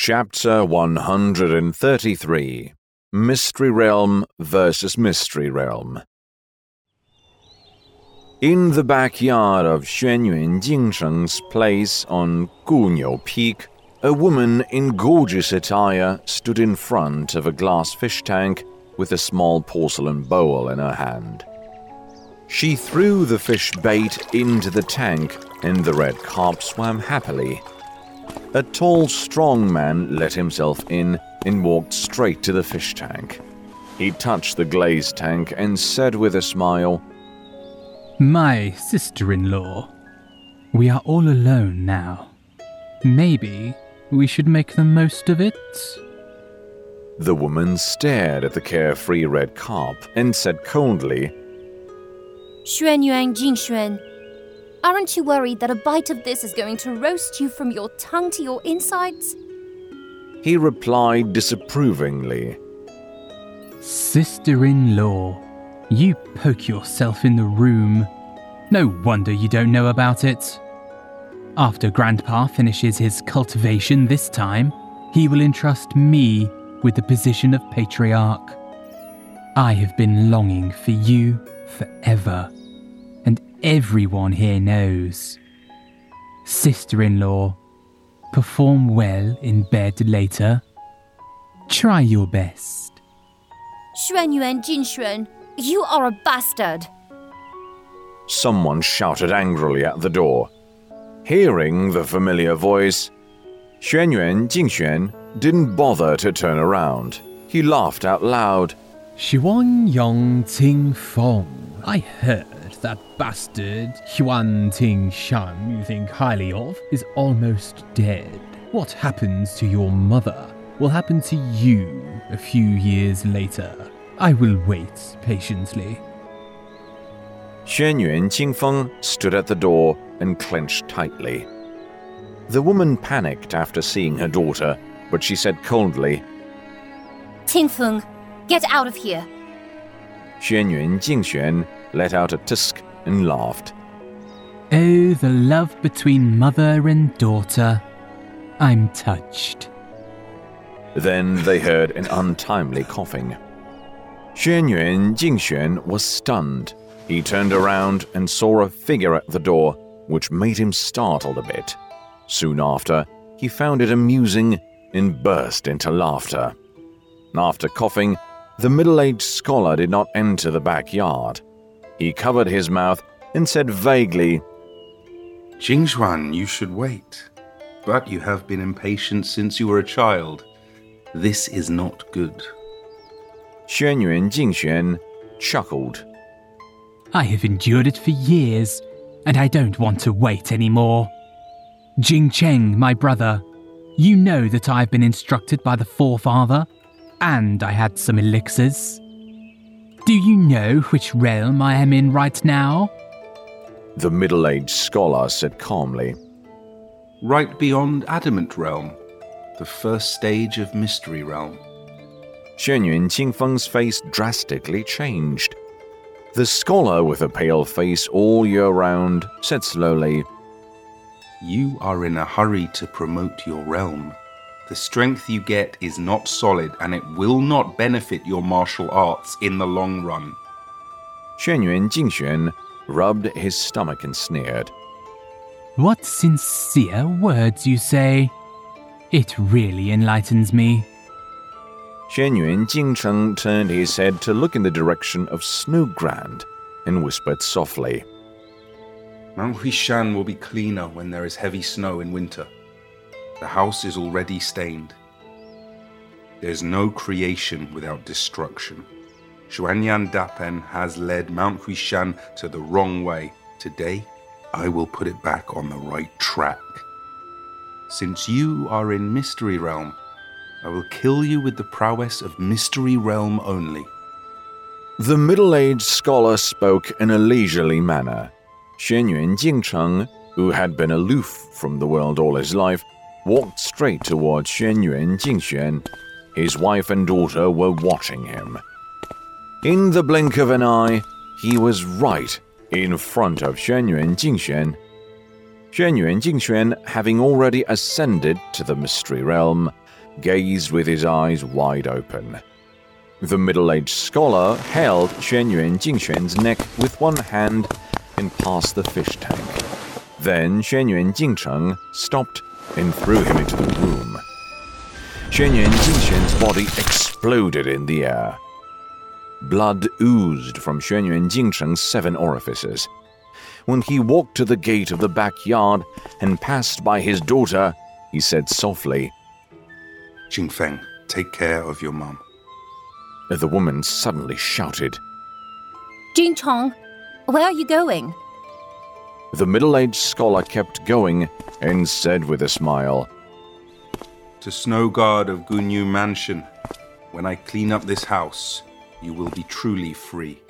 Chapter 133 Mystery Realm versus Mystery Realm. In the backyard of Xuanyuan Jingcheng's place on Guniu Peak, a woman in gorgeous attire stood in front of a glass fish tank with a small porcelain bowl in her hand. She threw the fish bait into the tank, and the red carp swam happily. A tall, strong man let himself in and walked straight to the fish tank. He touched the glazed tank and said with a smile, My sister in law. We are all alone now. Maybe we should make the most of it? The woman stared at the carefree red carp and said coldly, Xuan Yuan Jingxuan, aren't you worried that a bite of this is going to roast you from your tongue to your insides? He replied disapprovingly, Sister in law, you poke yourself in the room. No wonder you don't know about it. After Grandpa finishes his cultivation this time, he will entrust me with the position of patriarch. I have been longing for you forever, and everyone here knows. Sister in law, perform well in bed later. Try your best. Xuan Yuan Jingxuan, you are a bastard. Someone shouted angrily at the door. Hearing the familiar voice, Xuanyuan Jingxuan didn't bother to turn around. He laughed out loud. Xuan Yong Ting Fong. I heard that bastard Xuan Ting Shan you think highly of is almost dead. What happens to your mother will happen to you a few years later. I will wait patiently. Xuanyuan Jingfeng stood at the door and clenched tightly. The woman panicked after seeing her daughter, but she said coldly, Tingfeng, get out of here. Xuanyuan Jingxuan let out a tusk and laughed. Oh, the love between mother and daughter. I'm touched. Then they heard an untimely coughing. Xuanyuan Jingxuan was stunned. He turned around and saw a figure at the door, which made him startled a bit. Soon after, he found it amusing and burst into laughter. After coughing, the middle aged scholar did not enter the backyard. He covered his mouth and said vaguely, Jingxuan, you should wait. But you have been impatient since you were a child. This is not good. Xuanyuan Jingxuan chuckled. I have endured it for years, and I don't want to wait anymore. Jing Cheng, my brother, you know that I've been instructed by the Forefather, and I had some elixirs. Do you know which realm I am in right now? The middle aged scholar said calmly. Right beyond Adamant Realm, the first stage of Mystery Realm. Xuanyuan Qingfeng's face drastically changed. The scholar, with a pale face all year round, said slowly, You are in a hurry to promote your realm. The strength you get is not solid and it will not benefit your martial arts in the long run. Xuanyuan Jingxuan rubbed his stomach and sneered. What sincere words you say. It really enlightens me. Xuanyuan Jingcheng turned his head to look in the direction of Snow Grand and whispered softly. Mount Huishan will be cleaner when there is heavy snow in winter. The house is already stained. There's no creation without destruction. Xuanyuan Dapan has led Mount Huishan to the wrong way. Today, I will put it back on the right track. Since you are in Mystery Realm, I will kill you with the prowess of Mystery Realm only. The middle aged scholar spoke in a leisurely manner. Xuanyuan Jingcheng, who had been aloof from the world all his life, walked straight towards Xuanyuan Jingxuan. His wife and daughter were watching him. In the blink of an eye, he was right in front of Xuanyuan Jingxuan. Xuanyuan Jingxuan, having already ascended to the mystery realm, gazed with his eyes wide open. The middle aged scholar held Xuan Yuan Jingxuan's neck with one hand and passed the fish tank. Then Xuan Yuan Jingcheng stopped and threw him into the room. Xuan Yuan Jingxuan's body exploded in the air. Blood oozed from Xuan Yuan Jingcheng's seven orifices. When he walked to the gate of the backyard and passed by his daughter, he said softly, Jingfeng, take care of your mom. The woman suddenly shouted. Jing Cheng, where are you going? The middle aged scholar kept going and said with a smile, To Snow Guard of Guniu Mansion, when I clean up this house, you will be truly free.